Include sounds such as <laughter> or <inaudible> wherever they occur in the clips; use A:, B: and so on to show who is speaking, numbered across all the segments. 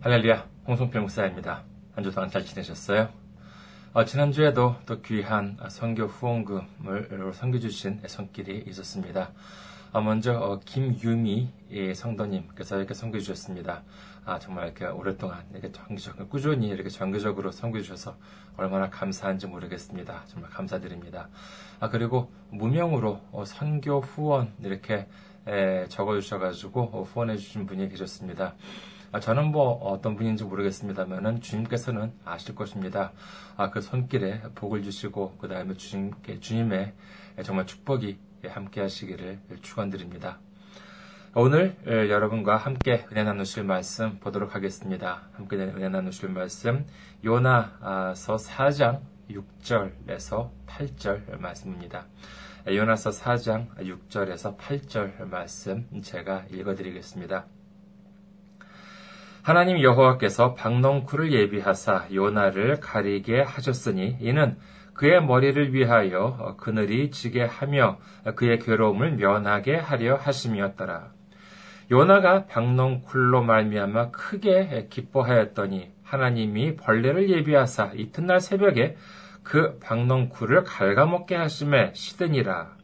A: 할렐루야, 홍성필 목사입니다. 한 주 동안 잘 지내셨어요? 어, 지난주에도 또 귀한 선교 후원금을 선교주신 손길이 있었습니다. 어, 먼저 어, 김유미 성도님께서 이렇게 선교 주셨습니다. 아, 정말 이렇게 오랫동안 이렇게 정기적, 꾸준히 이렇게 정기적으로 선교 주셔서 얼마나 감사한지 모르겠습니다. 정말 감사드립니다. 아, 그리고 무명으로 어, 선교 후원 이렇게 적어주셔가지고 후원해주신 분이 계셨습니다. 아, 저는 뭐 어떤 분인지 모르겠습니다만은 주님께서는 아실 것입니다. 아, 그 손길에 복을 주시고 그 다음에 주님께 주님의 정말 축복이 함께 하시기를 축원드립니다. 오늘 여러분과 함께 은혜 나누실 말씀 보도록 하겠습니다. 함께 은혜 나누실 말씀 요나서 4장 6절에서 8절 말씀입니다. 요나서 4장 6절에서 8절 말씀 제가 읽어드리겠습니다. 하나님 여호와께서 박넝쿨을 예비하사 요나를 가리게 하셨으니 이는 그의 머리를 위하여 그늘이 지게 하며 그의 괴로움을 면하게 하려 하심이었더라. 요나가 박넝쿨로 말미암아 크게 기뻐하였더니 하나님이 벌레를 예비하사 이튿날 새벽에 그 박넝쿨을 갉아먹게 하심에 시드니라.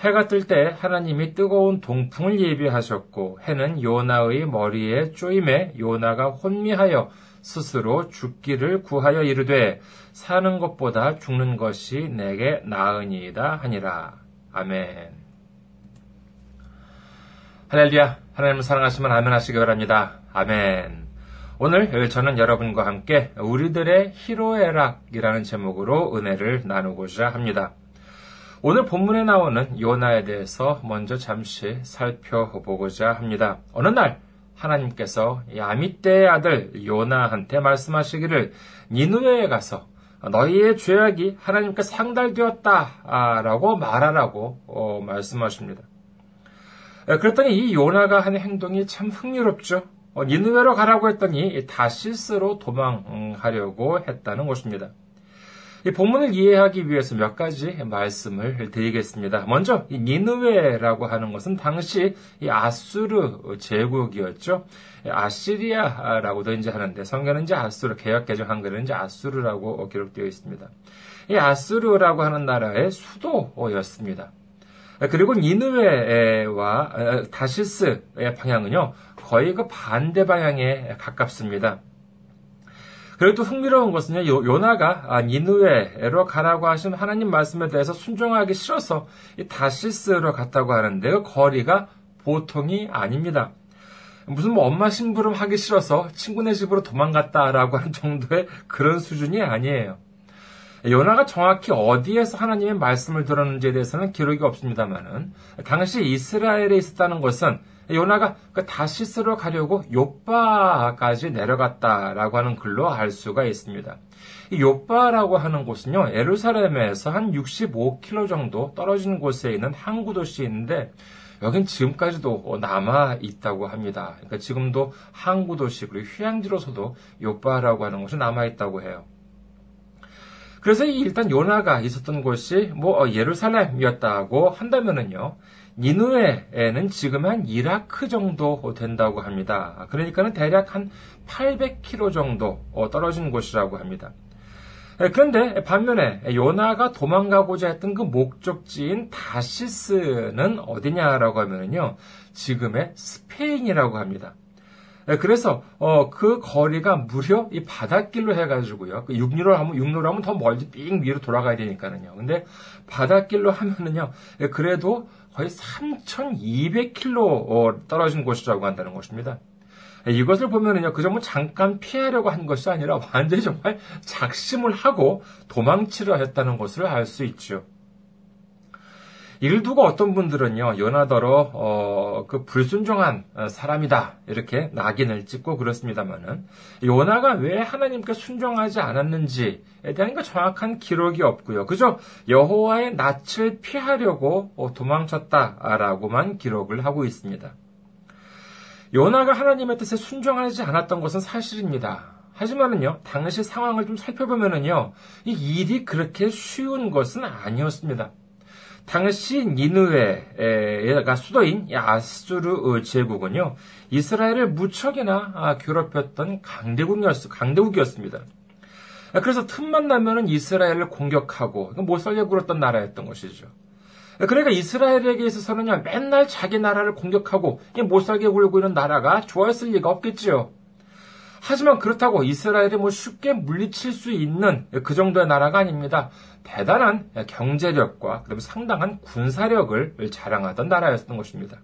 A: 해가 뜰 때 하나님이 뜨거운 동풍을 예비하셨고 해는 요나의 머리에 쪼임에 요나가 혼미하여 스스로 죽기를 구하여 이르되 사는 것보다 죽는 것이 내게 나으니이다 하니라. 아멘. 할렐루야. 하나님을 사랑하시면 아멘 하시기 바랍니다. 아멘. 오늘 저는 여러분과 함께 우리들의 희로애락이라는 제목으로 은혜를 나누고자 합니다. 오늘 본문에 나오는 요나에 대해서 먼저 잠시 살펴보고자 합니다. 어느 날 하나님께서 야미떼의 아들 요나한테 말씀하시기를 니누웨에 가서 너희의 죄악이 하나님께 상달되었다라고 말하라고 어, 말씀하십니다. 그랬더니 이 요나가 한 행동이 참 흥미롭죠. 어, 니누웨로 가라고 했더니 다시스로 도망하려고 했다는 것입니다. 이 본문을 이해하기 위해서 몇 가지 말씀을 드리겠습니다. 먼저 이 니느웨라고 하는 것은 당시 이 아수르 제국이었죠. 아시리아라고도 이제 하는데 성경은 이제 아수르 개혁 개정 한글은 이제 아수르라고 기록되어 있습니다. 이 아수르라고 하는 나라의 수도였습니다. 그리고 니느웨와 다시스의 방향은요 거의 그 반대 방향에 가깝습니다. 그래도 흥미로운 것은요, 요 나가 아, 니누에로 가라고 하신 하나님 말씀에 대해서 순종하기 싫어서 다시스로 갔다고 하는데 그 거리가 보통이 아닙니다. 무슨 뭐 엄마 심부름 하기 싫어서 친구네 집으로 도망갔다라고 하는 정도의 그런 수준이 아니에요. 요나가 정확히 어디에서 하나님의 말씀을 들었는지에 대해서는 기록이 없습니다만은 당시 이스라엘에 있었다는 것은 요나가 그 다시스로 가려고 요바까지 내려갔다라고 하는 글로 알 수가 있습니다. 이 요바라고 하는 곳은요, 에루살렘에서 한 65km 정도 떨어진 곳에 있는 항구 도시인데, 여긴 지금까지도 남아 있다고 합니다. 그러니까 지금도 항구 도시 그리고 휴양지로서도 요바라고 하는 곳이 남아 있다고 해요. 그래서 일단 요나가 있었던 곳이 뭐 어, 예루살렘이었다고 한다면은요. 니누에는 지금 한 이라크 정도 된다고 합니다. 그러니까는 대략 한 800km 정도 어, 떨어진 곳이라고 합니다. 예, 그런데 반면에 요나가 도망가고자 했던 그 목적지인 다시스는 어디냐라고 하면요. 지금의 스페인이라고 합니다. 예, 그래서 어, 그 거리가 무려 이 바닷길로 해가지고요. 그 육로로 하면 육로로 하면 더 멀리 삥 위로 돌아가야 되니까는요. 근데 바닷길로 하면은요. 예, 그래도 거의 3,200km 어, 떨어진 곳이라고 한다는 것입니다. 이것을 보면은요, 그저 뭐 잠깐 피하려고 한 것이 아니라 완전히 정말 작심을 하고 도망치려 했다는 것을 알 수 있죠. 이를 두고 어떤 분들은요, 연하더러, 어, 그 불순종한 사람이다. 이렇게 낙인을 찍고 그렇습니다만은, 요나가 왜 하나님께 순종하지 않았는지에 대한 그 정확한 기록이 없고요. 그저 여호와의 낯을 피하려고 어, 도망쳤다라고만 기록을 하고 있습니다. 요나가 하나님의 뜻에 순종하지 않았던 것은 사실입니다. 하지만은요, 당시 상황을 좀 살펴보면은요, 이 일이 그렇게 쉬운 것은 아니었습니다. 당시 니느웨가 수도인 아수르 제국은요, 이스라엘을 무척이나 아, 괴롭혔던 강대국이었, 강대국이었습니다. 그래서 틈만 나면은 이스라엘을 공격하고 못 살려 굴었던 나라였던 것이죠. 그러니까 이스라엘에게 있어서는요, 맨날 자기 나라를 공격하고 못 살게 굴고 있는 나라가 좋았을 리가 없겠지요. 하지만 그렇다고 이스라엘이 뭐 쉽게 물리칠 수 있는 그 정도의 나라가 아닙니다. 대단한 경제력과 그다음에 상당한 군사력을 자랑하던 나라였던 것입니다.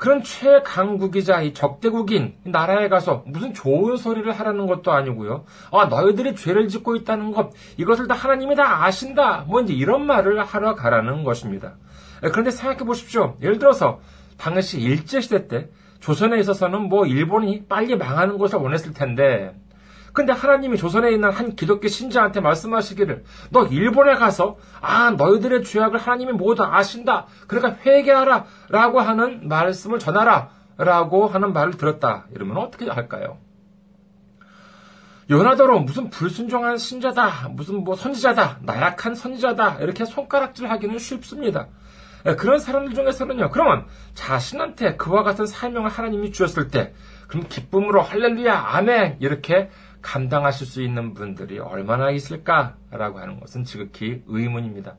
A: 그런 최강국이자 이 적대국인 나라에 가서 무슨 좋은 소리를 하라는 것도 아니고요. 아, 너희들이 죄를 짓고 있다는 것, 이것을 다 하나님이 다 아신다. 뭐 이제 이런 말을 하러 가라는 것입니다. 그런데 생각해 보십시오. 예를 들어서 당시 일제시대 때 조선에 있어서는 뭐 일본이 빨리 망하는 것을 원했을 텐데 근데 하나님이 조선에 있는 한 기독교 신자한테 말씀하시기를 너 일본에 가서 아 너희들의 죄악을 하나님이 모두 아신다. 그러니까 회개하라 라고 하는 말씀을 전하라 라고 하는 말을 들었다. 이러면 어떻게 할까요? 요나더러 무슨 불순종한 신자다, 무슨 뭐 선지자다, 나약한 선지자다 이렇게 손가락질 하기는 쉽습니다. 그런 사람들 중에서는요. 그러면 자신한테 그와 같은 사명을 하나님이 주었을 때 그럼 기쁨으로 할렐루야 아멘 이렇게 감당하실 수 있는 분들이 얼마나 있을까라고 하는 것은 지극히 의문입니다.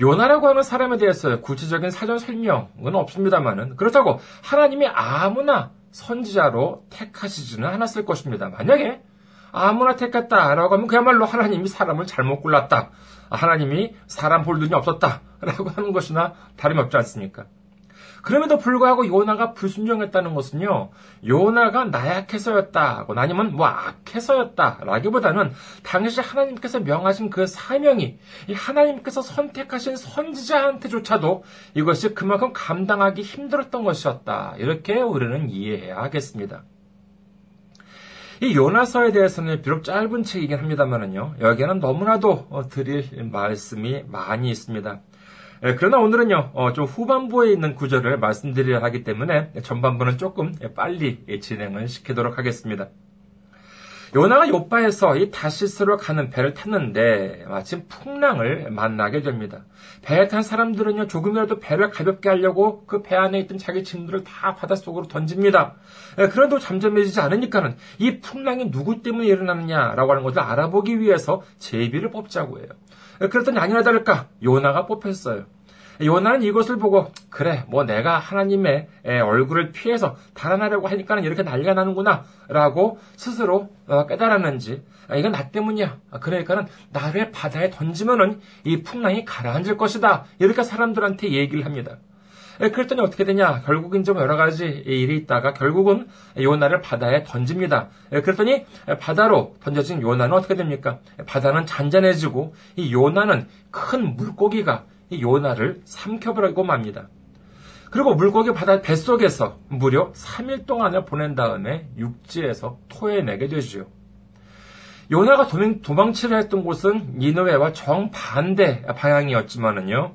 A: 요나라고 하는 사람에 대해서 구체적인 사전 설명은 없습니다만은 그렇다고 하나님이 아무나 선지자로 택하시지는 않았을 것입니다. 만약에 아무나 택했다라고 하면 그야말로 하나님이 사람을 잘못 골랐다. 하나님이 사람 볼 눈이 없었다라고 하는 것이나 다름이 없지 않습니까? 그럼에도 불구하고 요나가 불순종했다는 것은요, 요나가 나약해서였다고 아니면 뭐 악해서였다라기보다는 당시 하나님께서 명하신 그 사명이 하나님께서 선택하신 선지자한테조차도 이것이 그만큼 감당하기 힘들었던 것이었다. 이렇게 우리는 이해해야 하겠습니다. 이 요나서에 대해서는 비록 짧은 책이긴 합니다만은요, 여기에는 너무나도 드릴 말씀이 많이 있습니다. 예, 그러나 오늘은요, 어, 좀 후반부에 있는 구절을 말씀드려야 하기 때문에 전반부는 조금 빨리 진행을 시키도록 하겠습니다. 요나가 요바에서 이 다시스로 가는 배를 탔는데 마침 풍랑을 만나게 됩니다. 배에 탄 사람들은요 조금이라도 배를 가볍게 하려고 그 배 안에 있던 자기 짐들을 다 바닷속으로 던집니다. 예, 그런데도 잠잠해지지 않으니까는 이 풍랑이 누구 때문에 일어나느냐라고 하는 것을 알아보기 위해서 제비를 뽑자고 해요. 예, 그랬더니 아니나 다를까 요나가 뽑혔어요. 요나는 이것을 보고 그래 뭐 내가 하나님의 얼굴을 피해서 달아나려고 하니까는 이렇게 난리가 나는구나 라고 스스로 어, 깨달았는지 아, 이건 나 때문이야. 아, 그러니까는 나를 바다에 던지면은 이 풍랑이 가라앉을 것이다. 이렇게 사람들한테 얘기를 합니다. 그랬더니 어떻게 되냐? 결국은 좀 여러 가지 일이 있다가 결국은 요나를 바다에 던집니다. 그랬더니 바다로 던져진 요나는 어떻게 됩니까? 바다는 잔잔해지고 이 요나는 큰 물고기가 이 요나를 삼켜버리고 맙니다. 그리고 물고기 바다 뱃속에서 무려 3일 동안을 보낸 다음에 육지에서 토해내게 되지요. 요나가 도망, 치려 했던 곳은 니느웨와 정반대 방향이었지만은요.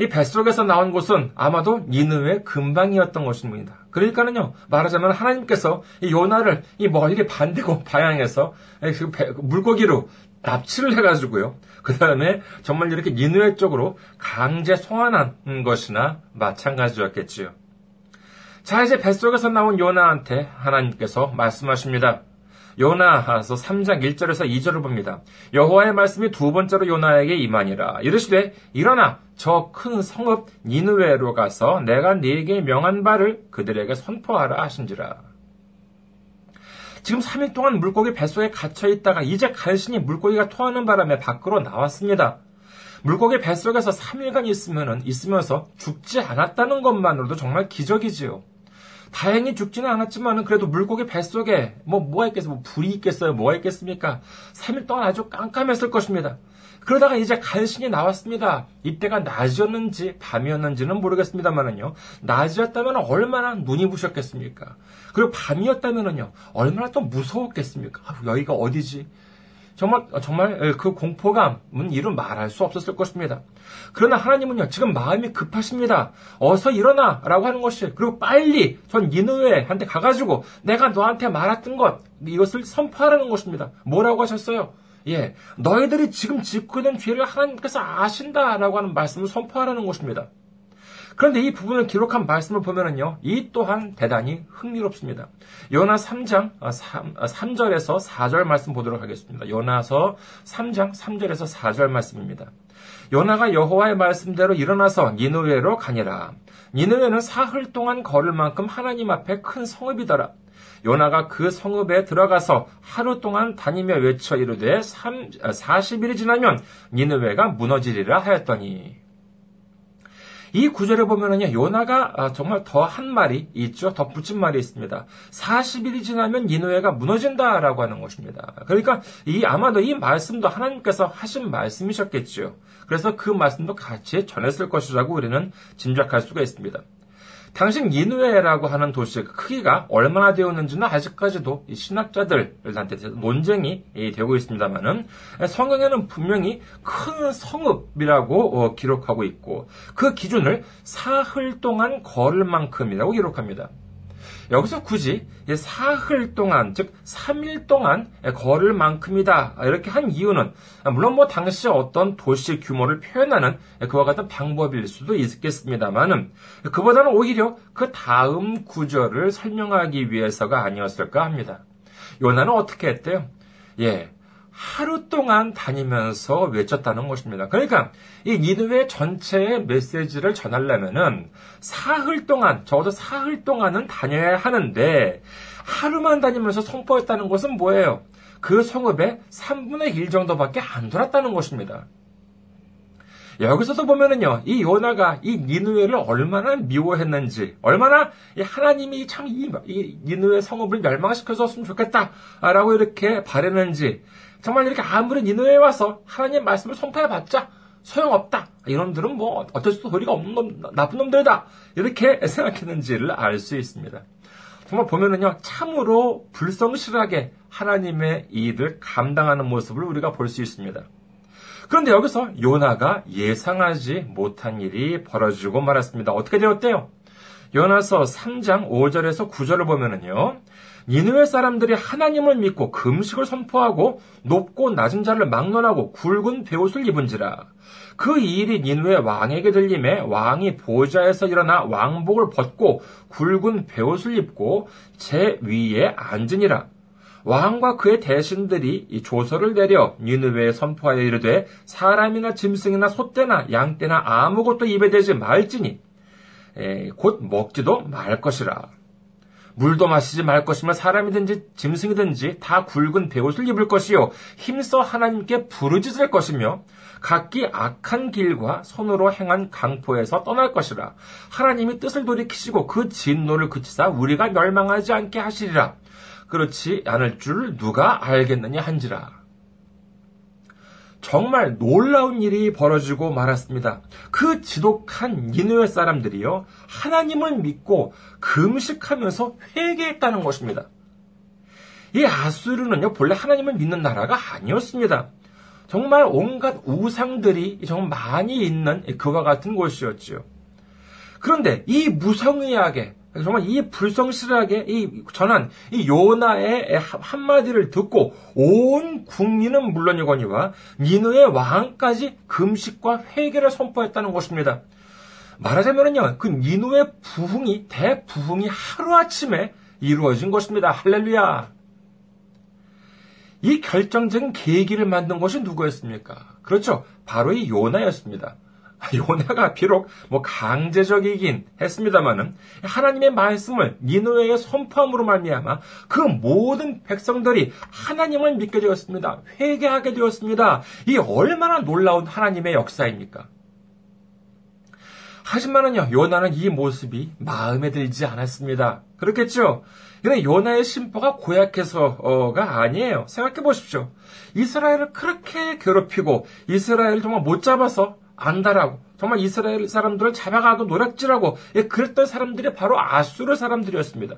A: 이 뱃속에서 나온 곳은 아마도 니느웨 근방이었던 것입니다. 그러니까는요, 말하자면 하나님께서 이 요나를 이 멀리 반대고 방향에서 그 물고기로 납치를 해가지고요. 그 다음에 정말 이렇게 니누의 쪽으로 강제 송환한 것이나 마찬가지였겠지요. 자, 이제 뱃속에서 나온 요나한테 하나님께서 말씀하십니다. 요나서 3장 1절에서 2절을 봅니다. 여호와의 말씀이 두 번째로 요나에게 임하니라. 이르시되 일어나 저 큰 성읍 니누웨로 가서 내가 네게 명한 바를 그들에게 선포하라 하신지라. 지금 3일 동안 물고기 뱃속에 갇혀 있다가 이제 간신히 물고기가 토하는 바람에 밖으로 나왔습니다. 물고기 뱃속에서 3일간 있으면 있으면서 죽지 않았다는 것만으로도 정말 기적이지요. 다행히 죽지는 않았지만 그래도 물고기 뱃속에 뭐 뭐가 있겠어요? 뭐 불이 있겠어요? 뭐가 있겠습니까? 3일 동안 아주 깜깜했을 것입니다. 그러다가 이제 간신히 나왔습니다. 이때가 낮이었는지 밤이었는지는 모르겠습니다만은요. 낮이었다면 얼마나 눈이 부셨겠습니까? 그리고 밤이었다면은요. 얼마나 또 무서웠겠습니까? 아, 여기가 어디지? 정말 정말 그 공포감은 이루 말할 수 없었을 것입니다. 그러나 하나님은요 지금 마음이 급하십니다. 어서 일어나라고 하는 것이 그리고 빨리 전 니느웨한테 가가지고 내가 너한테 말했던 것 이것을 선포하라는 것입니다. 뭐라고 하셨어요? 예, 너희들이 지금 짓고 있는 죄를 하나님께서 아신다라고 하는 말씀을 선포하라는 것입니다. 그런데 이 부분을 기록한 말씀을 보면은요, 이 또한 대단히 흥미롭습니다. 요나 3장 3, 3절에서 4절 말씀 보도록 하겠습니다. 요나서 3장 3절에서 4절 말씀입니다. 요나가 여호와의 말씀대로 일어나서 니느웨로 가니라. 니느웨는 사흘 동안 걸을 만큼 하나님 앞에 큰 성읍이더라. 요나가 그 성읍에 들어가서 하루 동안 다니며 외쳐 이르되 3, 40일이 지나면 니느웨가 무너지리라 하였더니 이 구절에 보면은요, 요나가 아, 정말 더 한 말이 있죠. 더 붙인 말이 있습니다. 40일이 지나면 니누에가 무너진다라고 하는 것입니다. 그러니까 이 아마도 이 말씀도 하나님께서 하신 말씀이셨겠죠. 그래서 그 말씀도 같이 전했을 것이라고 우리는 짐작할 수가 있습니다. 당시 니누에라고 하는 도시의 크기가 얼마나 되었는지는 아직까지도 신학자들한테 논쟁이 되고 있습니다만은 성경에는 분명히 큰 성읍이라고 어, 기록하고 있고 그 기준을 사흘 동안 걸을 만큼이라고 기록합니다. 여기서 굳이 사흘 동안, 즉 3일 동안 걸을 만큼이다 이렇게 한 이유는 물론 뭐 당시 어떤 도시 규모를 표현하는 그와 같은 방법일 수도 있겠습니다만은 그보다는 오히려 그 다음 구절을 설명하기 위해서가 아니었을까 합니다. 요나는 어떻게 했대요? 예, 하루 동안 다니면서 외쳤다는 것입니다. 그러니까 이 니느웨 전체의 메시지를 전하려면은 사흘 동안 적어도 사흘 동안은 다녀야 하는데 하루만 다니면서 선포했다는 것은 뭐예요? 그 성읍에 3분의 1 정도밖에 안 돌았다는 것입니다. 여기서도 보면은요, 이 요나가 이 니누웨를 얼마나 미워했는지, 얼마나 하나님이 참 이, 이 니누웨 성읍을 멸망시켜줬으면 좋겠다라고 이렇게 바랬는지, 정말 이렇게 아무리 니누에 와서 하나님 말씀을 선포해봤자 소용없다. 이놈들은 뭐 어쩔 수 도리가 없는 놈, 나쁜 놈들다. 이렇게 생각했는지를 알 수 있습니다. 정말 보면은요, 참으로 불성실하게 하나님의 일을 감당하는 모습을 우리가 볼 수 있습니다. 그런데 여기서 요나가 예상하지 못한 일이 벌어지고 말았습니다. 어떻게 되었대요? 요나서 3장 5절에서 9절을 보면은요, 니느웨 사람들이 하나님을 믿고 금식을 선포하고 높고 낮은 자를 막론하고 굵은 베옷을 입은지라. 그 일이 니느웨 왕에게 들림에 왕이 보좌에서 일어나 왕복을 벗고 굵은 베옷을 입고 제 위에 앉으니라. 왕과 그의 대신들이 이 조서를 내려 니느웨에 선포하여 이르되 사람이나 짐승이나 소떼나 양떼나 아무것도 입에 대지 말지니 에, 곧 먹지도 말 것이라. 물도 마시지 말 것이며 사람이든지 짐승이든지 다 굵은 베옷을 입을 것이요. 힘써 하나님께 부르짖을 것이며 각기 악한 길과 손으로 행한 강포에서 떠날 것이라. 하나님이 뜻을 돌이키시고 그 진노를 그치사 우리가 멸망하지 않게 하시리라. 그렇지 않을 줄 누가 알겠느냐 한지라 정말 놀라운 일이 벌어지고 말았습니다. 그 지독한 니누의 사람들이요, 하나님을 믿고 금식하면서 회개했다는 것입니다. 이 아수르는요, 본래 하나님을 믿는 나라가 아니었습니다. 정말 온갖 우상들이 정말 많이 있는 그와 같은 곳이었지요. 그런데 이 무성의하게 정말 이 불성실하게 이 전한 이 요나의 한마디를 듣고 온 국민은 물론이거니와 니느의 왕까지 금식과 회개를 선포했다는 것입니다. 말하자면은요, 그 니누의 부흥이, 대부흥이 하루아침에 이루어진 것입니다. 할렐루야. 이 결정적인 계기를 만든 것이 누구였습니까? 그렇죠. 바로 이 요나였습니다. <laughs> 요나가 비록 뭐 강제적이긴 했습니다만은 하나님의 말씀을 니누에의 선포함으로 말미암아 그 모든 백성들이 하나님을 믿게 되었습니다. 회개하게 되었습니다. 이 얼마나 놀라운 하나님의 역사입니까? 하지만은요, 요나는 이 모습이 마음에 들지 않았습니다. 그렇겠죠? 근데 요나의 심보가 고약해서가 아니에요. 생각해 보십시오. 이스라엘을 그렇게 괴롭히고 이스라엘을 정말 못 잡아서 안다라고 정말 이스라엘 사람들을 잡아가고 노략질하고 예, 그랬던 사람들이 바로 아수르 사람들이었습니다.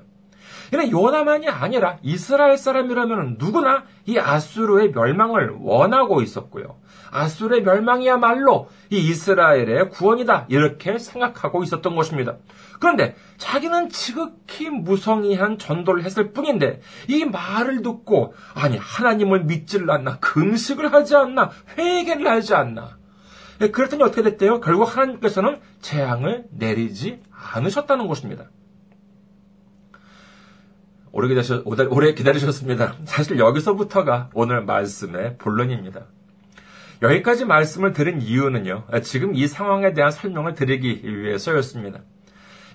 A: 이는 요나만이 아니라 이스라엘 사람이라면 누구나 이 아수르의 멸망을 원하고 있었고요. 아수르의 멸망이야말로 이 이스라엘의 구원이다. 이렇게 생각하고 있었던 것입니다. 그런데 자기는 지극히 무성의한 전도를 했을 뿐인데 이 말을 듣고 아니 하나님을 믿질 않나 금식을 하지 않나 회개를 하지 않나 예, 그랬더니 어떻게 됐대요? 결국 하나님께서는 재앙을 내리지 않으셨다는 것입니다. 오래, 기다리셨, 오래 기다리셨습니다. 사실 여기서부터가 오늘 말씀의 본론입니다. 여기까지 말씀을 들은 이유는요, 지금 이 상황에 대한 설명을 드리기 위해서였습니다.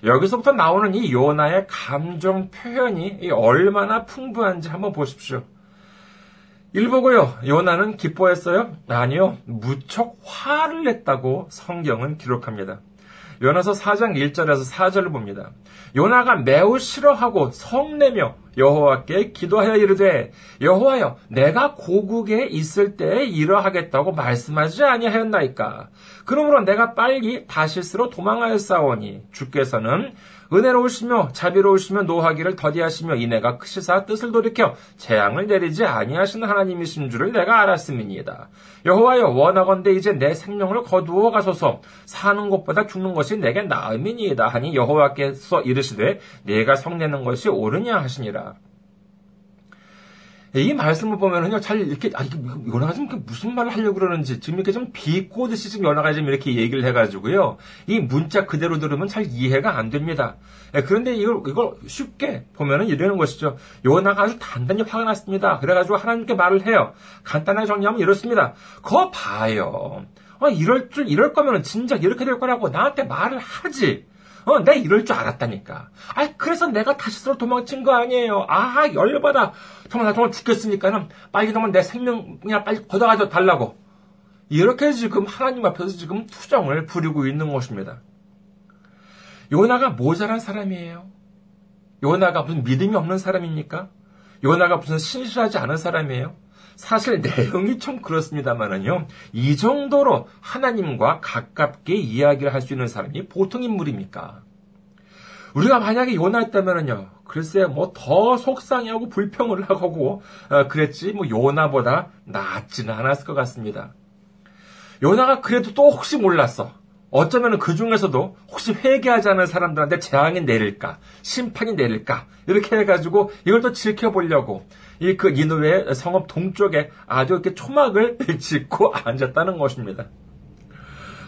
A: 여기서부터 나오는 이 요나의 감정 표현이 얼마나 풍부한지 한번 보십시오. 일보고요. 요나는 기뻐했어요? 아니요. 무척 화를 냈다고 성경은 기록합니다. 요나서 4장 1절에서 4절을 봅니다. 요나가 매우 싫어하고 성내며 여호와께 기도하여 이르되 여호와여 내가 고국에 있을 때에 이러하겠다고 말씀하지 아니하였나이까 그러므로 내가 빨리 다시스로 도망하였사오니 주께서는 은혜로우시며 자비로우시며 노하기를 더디하시며 이내가 크시사 뜻을 돌이켜 재앙을 내리지 아니하시는 하나님이신 줄을 내가 알았음이니이다. 여호와여 원하건대 이제 내 생명을 거두어 가소서 사는 것보다 죽는 것이 내게 나음이니이다 하니 여호와께서 이르시되 내가 성내는 것이 옳으냐 하시니라. 이 말씀을 보면은요, 잘 이렇게, 아, 이게 요나가 지금 무슨 말을 하려고 그러는지, 지금 이렇게 좀 비꼬듯이 지금 연화가 지금 이렇게 얘기를 해가지고요, 이 문자 그대로 들으면 잘 이해가 안 됩니다. 예, 그런데 이걸, 이걸 쉽게 보면은 이러는 것이죠. 요나가 아주 단단히 화가 났습니다. 그래가지고 하나님께 말을 해요. 간단하게 정리하면 이렇습니다. 거 봐요. 어, 이럴 줄, 이럴 거면은 진작 이렇게 될 거라고 나한테 말을 하지. 어, 내가 이럴 줄 알았다니까. 아, 그래서 내가 다시스로 도망친 거 아니에요. 아, 열받아. 정말 나 정말 죽겠으니까는 빨리 정말 내 생명 그냥 빨리 걷어가져 달라고. 이렇게 지금 하나님 앞에서 지금 투정을 부리고 있는 것입니다. 요나가 모자란 사람이에요. 요나가 무슨 믿음이 없는 사람입니까? 요나가 무슨 신실하지 않은 사람이에요? 사실 <laughs> 내용이 좀 그렇습니다만은요, 이 정도로 하나님과 가깝게 이야기를 할 수 있는 사람이 보통 인물입니까? 우리가 만약에 요나였다면은요, 글쎄, 뭐, 더 속상해하고 불평을 하고, 어, 그랬지, 뭐, 요나보다 낫지는 않았을 것 같습니다. 요나가 그래도 또 혹시 몰랐어. 어쩌면 그 중에서도 혹시 회개하지 않은 사람들한테 재앙이 내릴까, 심판이 내릴까, 이렇게 해가지고 이걸 또 지켜보려고 이그 이누의 성읍 동쪽에 아주 이렇게 초막을 <laughs> 짓고 앉았다는 것입니다.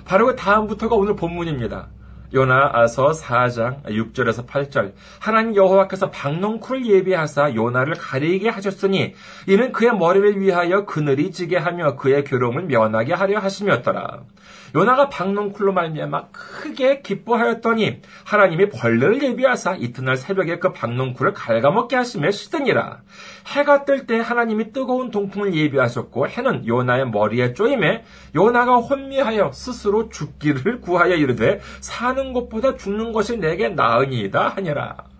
A: 바로 그 다음부터가 오늘 본문입니다. 요나아서 4장 6절에서 8절 하나님 여호와께서 박농쿨을 예비하사 요나를 가리게 하셨으니 이는 그의 머리를 위하여 그늘이 지게 하며 그의 괴로움을 면하게 하려 하심이었더라. 요나가 박농쿨로 말미암아 크게 기뻐하였더니 하나님이 벌레를 예비하사 이튿날 새벽에 그 박농쿨을 갉아먹게 하시며 시드니라. 해가 뜰 때 하나님이 뜨거운 동풍을 예비하셨고 해는 요나의 머리에 쪼임에 요나가 혼미하여 스스로 죽기를 구하여 이르되 사는 것보다 죽는 것이 내게 나으니이다 하니라.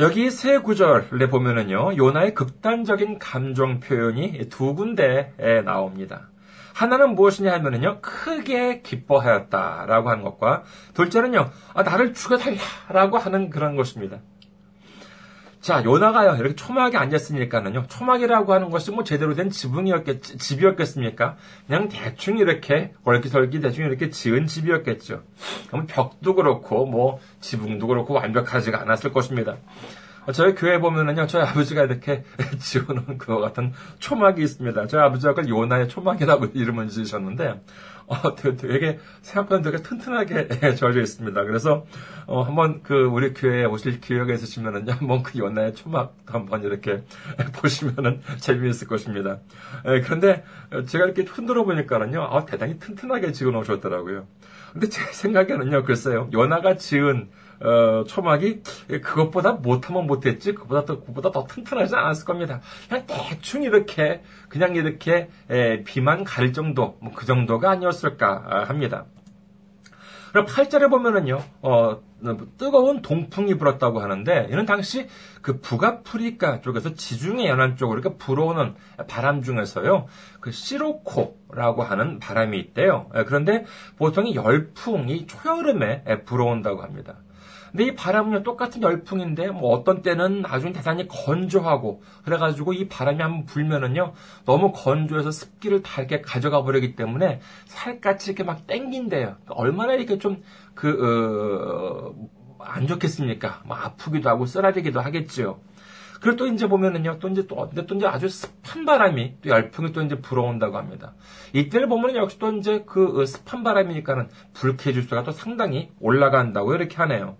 A: 여기 세 구절에 보면은요, 요나의 극단적인 감정 표현이 두 군데에 나옵니다. 하나는 무엇이냐 하면은요, 크게 기뻐하였다라고 하는 것과, 둘째는요, 아, 나를 죽여달라라고 하는 그런 것입니다. 자, 요나가요, 이렇게 초막에 앉았으니까는요, 초막이라고 하는 것이 뭐 제대로 된 지붕이었겠, 집이었겠습니까? 그냥 대충 이렇게, 얼기설기 대충 이렇게 지은 집이었겠죠. 그럼 벽도 그렇고, 뭐, 지붕도 그렇고 완벽하지가 않았을 것입니다. 저희 교회 보면은요, 저희 아버지가 이렇게 <laughs> 지어놓은 그와 같은 초막이 있습니다. 저희 아버지가 그걸 요나의 초막이라고 <laughs> 이름을 지으셨는데, 어, 되게, 생각보다 되게 튼튼하게 <laughs> 지어져 있습니다. 그래서, 어, 한번 그, 우리 교회에 오실 기회가 있으시면은요, 한번 그 요나의 초막 한번 이렇게 <laughs> 보시면은 <laughs> 재미있을 것입니다. 에, 그런데 제가 이렇게 흔들어 보니까는요, 아, 대단히 튼튼하게 지어 놓으셨더라고요. 근데 제 생각에는요, 글쎄요, 요나가 지은 어, 초막이 그것보다 못하면 못했지 그보다 더 그보다 더 튼튼하지 않았을 겁니다. 그냥 대충 이렇게 그냥 이렇게 에, 비만 가릴 정도 뭐 그 정도가 아니었을까 합니다. 그럼 8절에 보면은요, 어, 뜨거운 동풍이 불었다고 하는데, 이는 당시 그 북아프리카 쪽에서 지중해 연안 쪽으로 이렇게 불어오는 바람 중에서요, 그 시로코라고 하는 바람이 있대요. 그런데 보통 이 열풍이 초여름에 불어온다고 합니다. 근데 이 바람은요, 똑같은 열풍인데, 뭐 어떤 때는 나중에 대단히 건조하고, 그래가지고 이 바람이 한번 불면은요, 너무 건조해서 습기를 다 이렇게 가져가 버리기 때문에 살갗이 이렇게 막 땡긴대요. 그러니까 얼마나 이렇게 좀, 그, 어, 안 좋겠습니까? 뭐 아프기도 하고 쓰라리기도 하겠지요. 그리고 또 이제 보면은요, 또 이제 또, 근데 또 이제 아주 습한 바람이, 또 열풍이 또 이제 불어온다고 합니다. 이때를 보면 역시 또 이제 그 습한 바람이니까는 불쾌 지수가 또 상당히 올라간다고 이렇게 하네요.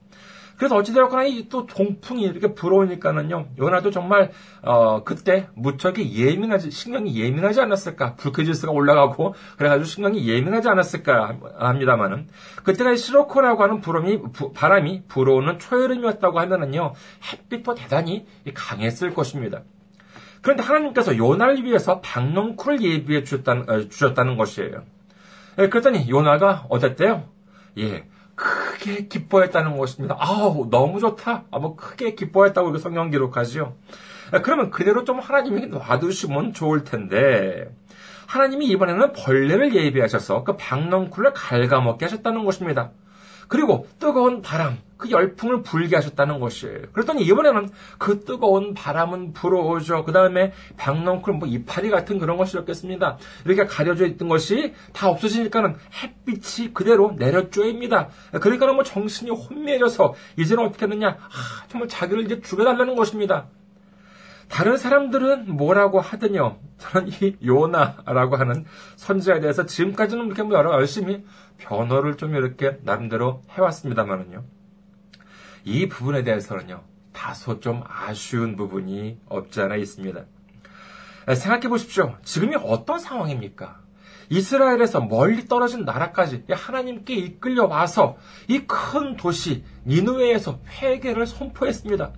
A: 그래서 어찌되었거나 이 또 동풍이 이렇게 불어오니까는요, 요나도 정말, 어, 그때 무척이 예민하지, 신경이 예민하지 않았을까. 불쾌지수가 올라가고, 그래가지고 신경이 예민하지 않았을까 합니다만은, 그때가 시로코라고 하는 부름이, 부, 바람이 불어오는 초여름이었다고 하면은요, 햇빛도 대단히 강했을 것입니다. 그런데 하나님께서 요나를 위해서 박농쿨을 예비해 주셨다는, 어, 주셨다는 것이에요. 예, 그랬더니 요나가 어땠대요? 예, 크게 기뻐했다는 것입니다. 아우, 너무 좋다. 아, 뭐, 크게 기뻐했다고 성경 기록하지요. 그러면 그대로 좀 하나님이 놔두시면 좋을 텐데, 하나님이 이번에는 벌레를 예비하셔서 그 박넝쿨을 갉아먹게 하셨다는 것입니다. 그리고 뜨거운 바람, 그 열풍을 불게 하셨다는 것이에요. 그랬더니 이번에는 그 뜨거운 바람은 불어오죠. 그 다음에 박넝쿨, 뭐 이파리 같은 그런 것이었겠습니다. 이렇게 가려져 있던 것이 다 없어지니까는 햇빛이 그대로 내려 쪼입니다. 그러니까는 뭐 정신이 혼미해져서 이제는 어떻게 했느냐? 아, 정말 자기를 이제 죽여달라는 것입니다. 다른 사람들은 뭐라고 하더니요. 저는 이 요나라고 하는 선지자에 대해서 지금까지는 이렇게 뭐 열심히 변호를 좀 이렇게 나름대로 해왔습니다만은요. 이 부분에 대해서는요. 다소 좀 아쉬운 부분이 없지 않아 있습니다. 생각해 보십시오. 지금이 어떤 상황입니까? 이스라엘에서 멀리 떨어진 나라까지 하나님께 이끌려 와서 이 큰 도시 니누웨에서 회개를 선포했습니다.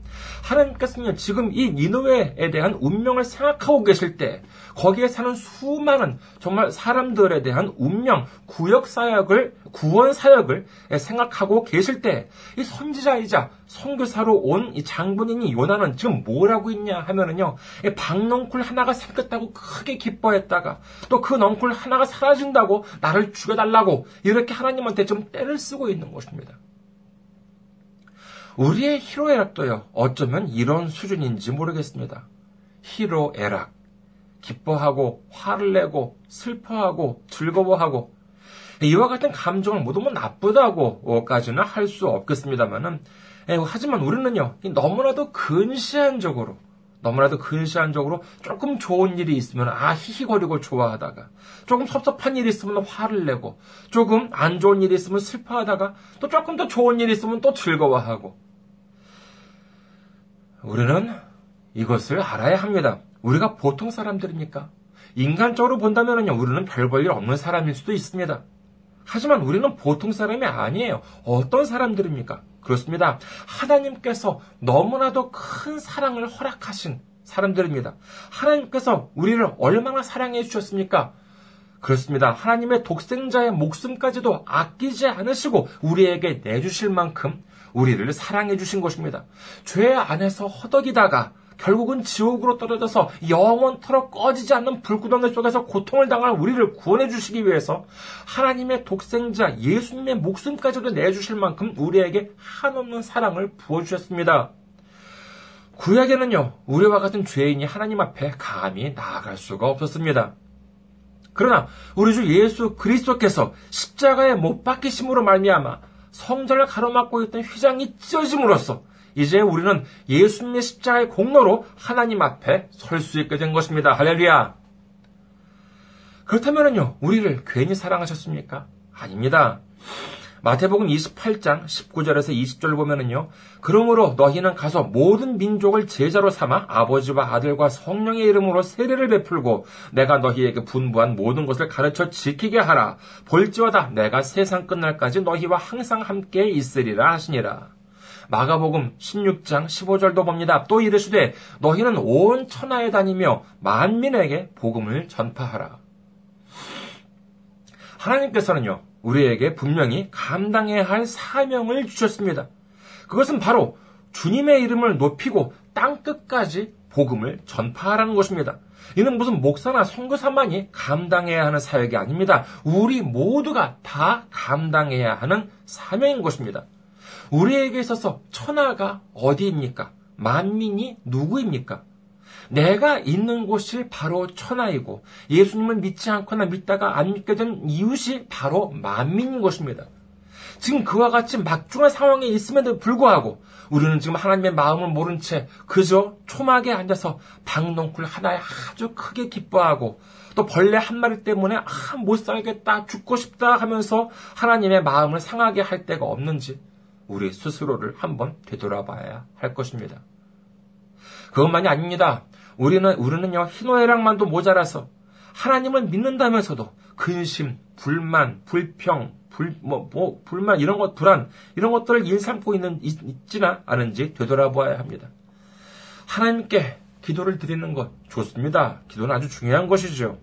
A: 하나님께서는 지금 이 니누웨에 대한 운명을 생각하고 계실 때 거기에 사는 수많은 정말 사람들에 대한 운명, 구역 사역을 구원 사역을 생각하고 계실 때 이 선지자이자 선교사로 온 이 장본인이 요나는 지금 뭘 하고 있냐 하면은요 박넝쿨 하나가 생겼다고 크게 기뻐했다가 또 그 넝쿨 하나가 사라진다고 나를 죽여달라고 이렇게 하나님한테 좀 때를 쓰고 있는 것입니다. 우리의 희로애락도요, 어쩌면 이런 수준인지 모르겠습니다. 희로애락. 기뻐하고, 화를 내고, 슬퍼하고, 즐거워하고, 이와 같은 감정을 모두 뭐 나쁘다고까지는 할 수 없겠습니다만은, 하지만 우리는요, 너무나도 근시안적으로, 너무나도 근시안적으로 조금 좋은 일이 있으면 아 히히거리고 좋아하다가 조금 섭섭한 일이 있으면 화를 내고 조금 안 좋은 일이 있으면 슬퍼하다가 또 조금 더 좋은 일이 있으면 또 즐거워하고 우리는 이것을 알아야 합니다. 우리가 보통 사람들입니까? 인간적으로 본다면요, 우리는 별 볼일 없는 사람일 수도 있습니다. 하지만 우리는 보통 사람이 아니에요. 어떤 사람들입니까? 그렇습니다. 하나님께서 너무나도 큰 사랑을 허락하신 사람들입니다. 하나님께서 우리를 얼마나 사랑해 주셨습니까? 그렇습니다. 하나님의 독생자의 목숨까지도 아끼지 않으시고 우리에게 내주실 만큼 우리를 사랑해 주신 것입니다. 죄 안에서 허덕이다가 결국은 지옥으로 떨어져서 영원토록 꺼지지 않는 불구덩이 속에서 고통을 당할 우리를 구원해 주시기 위해서 하나님의 독생자 예수님의 목숨까지도 내주실 만큼 우리에게 한없는 사랑을 부어주셨습니다. 구약에는요, 우리와 같은 죄인이 하나님 앞에 감히 나아갈 수가 없었습니다. 그러나 우리 주 예수 그리스도께서 십자가에 못 박히심으로 말미암아 성전을 가로막고 있던 휘장이 찢어짐으로써 이제 우리는 예수님의 십자가의 공로로 하나님 앞에 설 수 있게 된 것입니다. 할렐루야. 그렇다면요, 우리를 괜히 사랑하셨습니까? 아닙니다. 마태복음 28장 19절에서 20절을 보면은요. 그러므로 너희는 가서 모든 민족을 제자로 삼아 아버지와 아들과 성령의 이름으로 세례를 베풀고 내가 너희에게 분부한 모든 것을 가르쳐 지키게 하라. 볼지어다 내가 세상 끝날까지 너희와 항상 함께 있으리라 하시니라. 마가복음 16장 15절도 봅니다. 또 이르시되 너희는 온 천하에 다니며 만민에게 복음을 전파하라. 하나님께서는요. 우리에게 분명히 감당해야 할 사명을 주셨습니다. 그것은 바로 주님의 이름을 높이고 땅 끝까지 복음을 전파하라는 것입니다. 이는 무슨 목사나 선교사만이 감당해야 하는 사역이 아닙니다. 우리 모두가 다 감당해야 하는 사명인 것입니다. 우리에게 있어서 천하가 어디입니까? 만민이 누구입니까? 내가 있는 곳이 바로 천하이고 예수님을 믿지 않거나 믿다가 안 믿게 된 이웃이 바로 만민인 것입니다. 지금 그와 같이 막중한 상황에 있음에도 불구하고 우리는 지금 하나님의 마음을 모른 채 그저 초막에 앉아서 방농쿨 하나에 아주 크게 기뻐하고 또 벌레 한 마리 때문에 아, 못 살겠다, 죽고 싶다 하면서 하나님의 마음을 상하게 할 때가 없는지 우리 스스로를 한번 되돌아봐야 할 것입니다. 그것만이 아닙니다. 우리는, 우리는요, 희노애락만도 모자라서 하나님을 믿는다면서도 근심, 불만, 불평, 불, 뭐, 뭐, 불만, 이런 것, 불안, 이런 것들을 일삼고 있는, 있, 있지나 않은지 되돌아보아야 합니다. 하나님께 기도를 드리는 것 좋습니다. 기도는 아주 중요한 것이죠.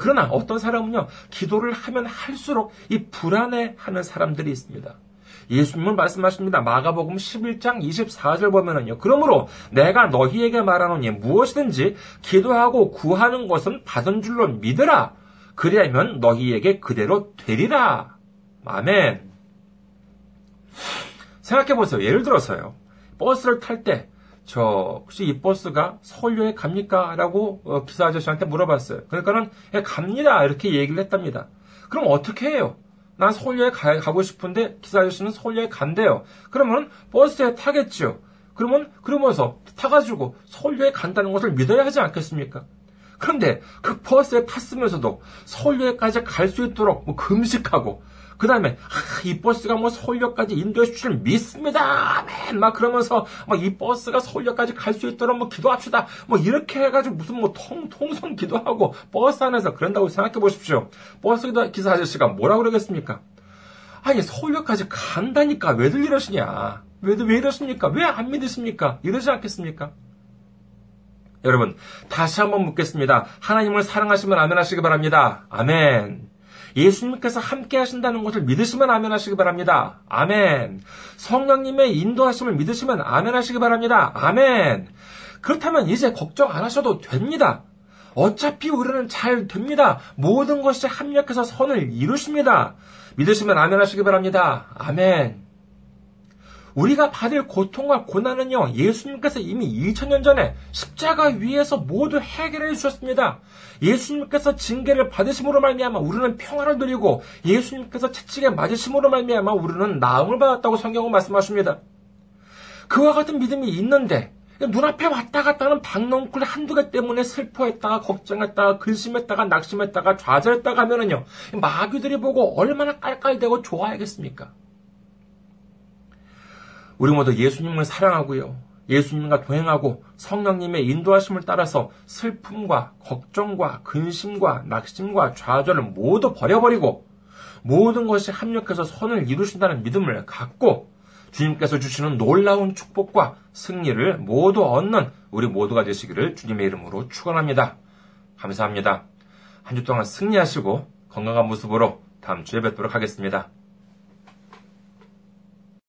A: 그러나 어떤 사람은요, 기도를 하면 할수록 이 불안해 하는 사람들이 있습니다. 예수님은 말씀하십니다. 마가복음 11장 24절 보면은요. 그러므로 내가 너희에게 말하노니 무엇이든지 기도하고 구하는 것은 받은 줄로 믿으라. 그리하면 너희에게 그대로 되리라. 아멘. 생각해 보세요. 예를 들어서요. 버스를 탈 때 저 혹시 이 버스가 서울역에 갑니까? 라고 어, 기사 아저씨한테 물어봤어요. 그러니까는 예, 갑니다 이렇게 얘기를 했답니다. 그럼 어떻게 해요? 난 서울역에 가, 가고 싶은데 기사 아저씨는 서울역에 간대요. 그러면 버스에 타겠죠. 그러면 그러면서 타가지고 서울역에 간다는 것을 믿어야 하지 않겠습니까? 그런데 그 버스에 탔으면서도 서울역까지 갈 수 있도록 뭐 금식하고 그 다음에 아, 이 버스가 뭐 서울역까지 인도해 주실 믿습니다. 아멘. 막 그러면서 막 이 버스가 서울역까지 갈 수 있도록 뭐 기도합시다. 뭐 이렇게 해가지고 무슨 뭐 통, 통성 기도하고 버스 안에서 그런다고 생각해 보십시오. 버스 기사 아저씨가 뭐라 그러겠습니까? 아니 서울역까지 간다니까 왜들 이러시냐? 왜들 왜 이러십니까? 왜 안 믿으십니까? 이러지 않겠습니까? 여러분 다시 한번 묻겠습니다. 하나님을 사랑하시면 아멘 하시기 바랍니다. 아멘. 예수님께서 함께 하신다는 것을 믿으시면 아멘 하시기 바랍니다. 아멘. 성령님의 인도하심을 믿으시면 아멘 하시기 바랍니다. 아멘. 그렇다면 이제 걱정 안 하셔도 됩니다. 어차피 우리는 잘 됩니다. 모든 것이 합력해서 선을 이루십니다. 믿으시면 아멘 하시기 바랍니다. 아멘. 우리가 받을 고통과 고난은요, 예수님께서 이미 2000년 전에 십자가 위에서 모두 해결해 주셨습니다. 예수님께서 징계를 받으심으로 말미암아 우리는 평화를 누리고 예수님께서 채찍에 맞으심으로 말미암아 우리는 나음을 받았다고 성경은 말씀하십니다. 그와 같은 믿음이 있는데 눈앞에 왔다 갔다 하는 박농쿨 한두 개 때문에 슬퍼했다가 걱정했다가 근심했다가 낙심했다가 좌절했다가 하면은요 마귀들이 보고 얼마나 깔깔대고 좋아하겠습니까? 우리 모두 예수님을 사랑하고요. 예수님과 동행하고 성령님의 인도하심을 따라서 슬픔과 걱정과 근심과 낙심과 좌절을 모두 버려버리고 모든 것이 합력해서 선을 이루신다는 믿음을 갖고 주님께서 주시는 놀라운 축복과 승리를 모두 얻는 우리 모두가 되시기를 주님의 이름으로 축원합니다. 감사합니다. 한 주 동안 승리하시고 건강한 모습으로 다음 주에 뵙도록 하겠습니다.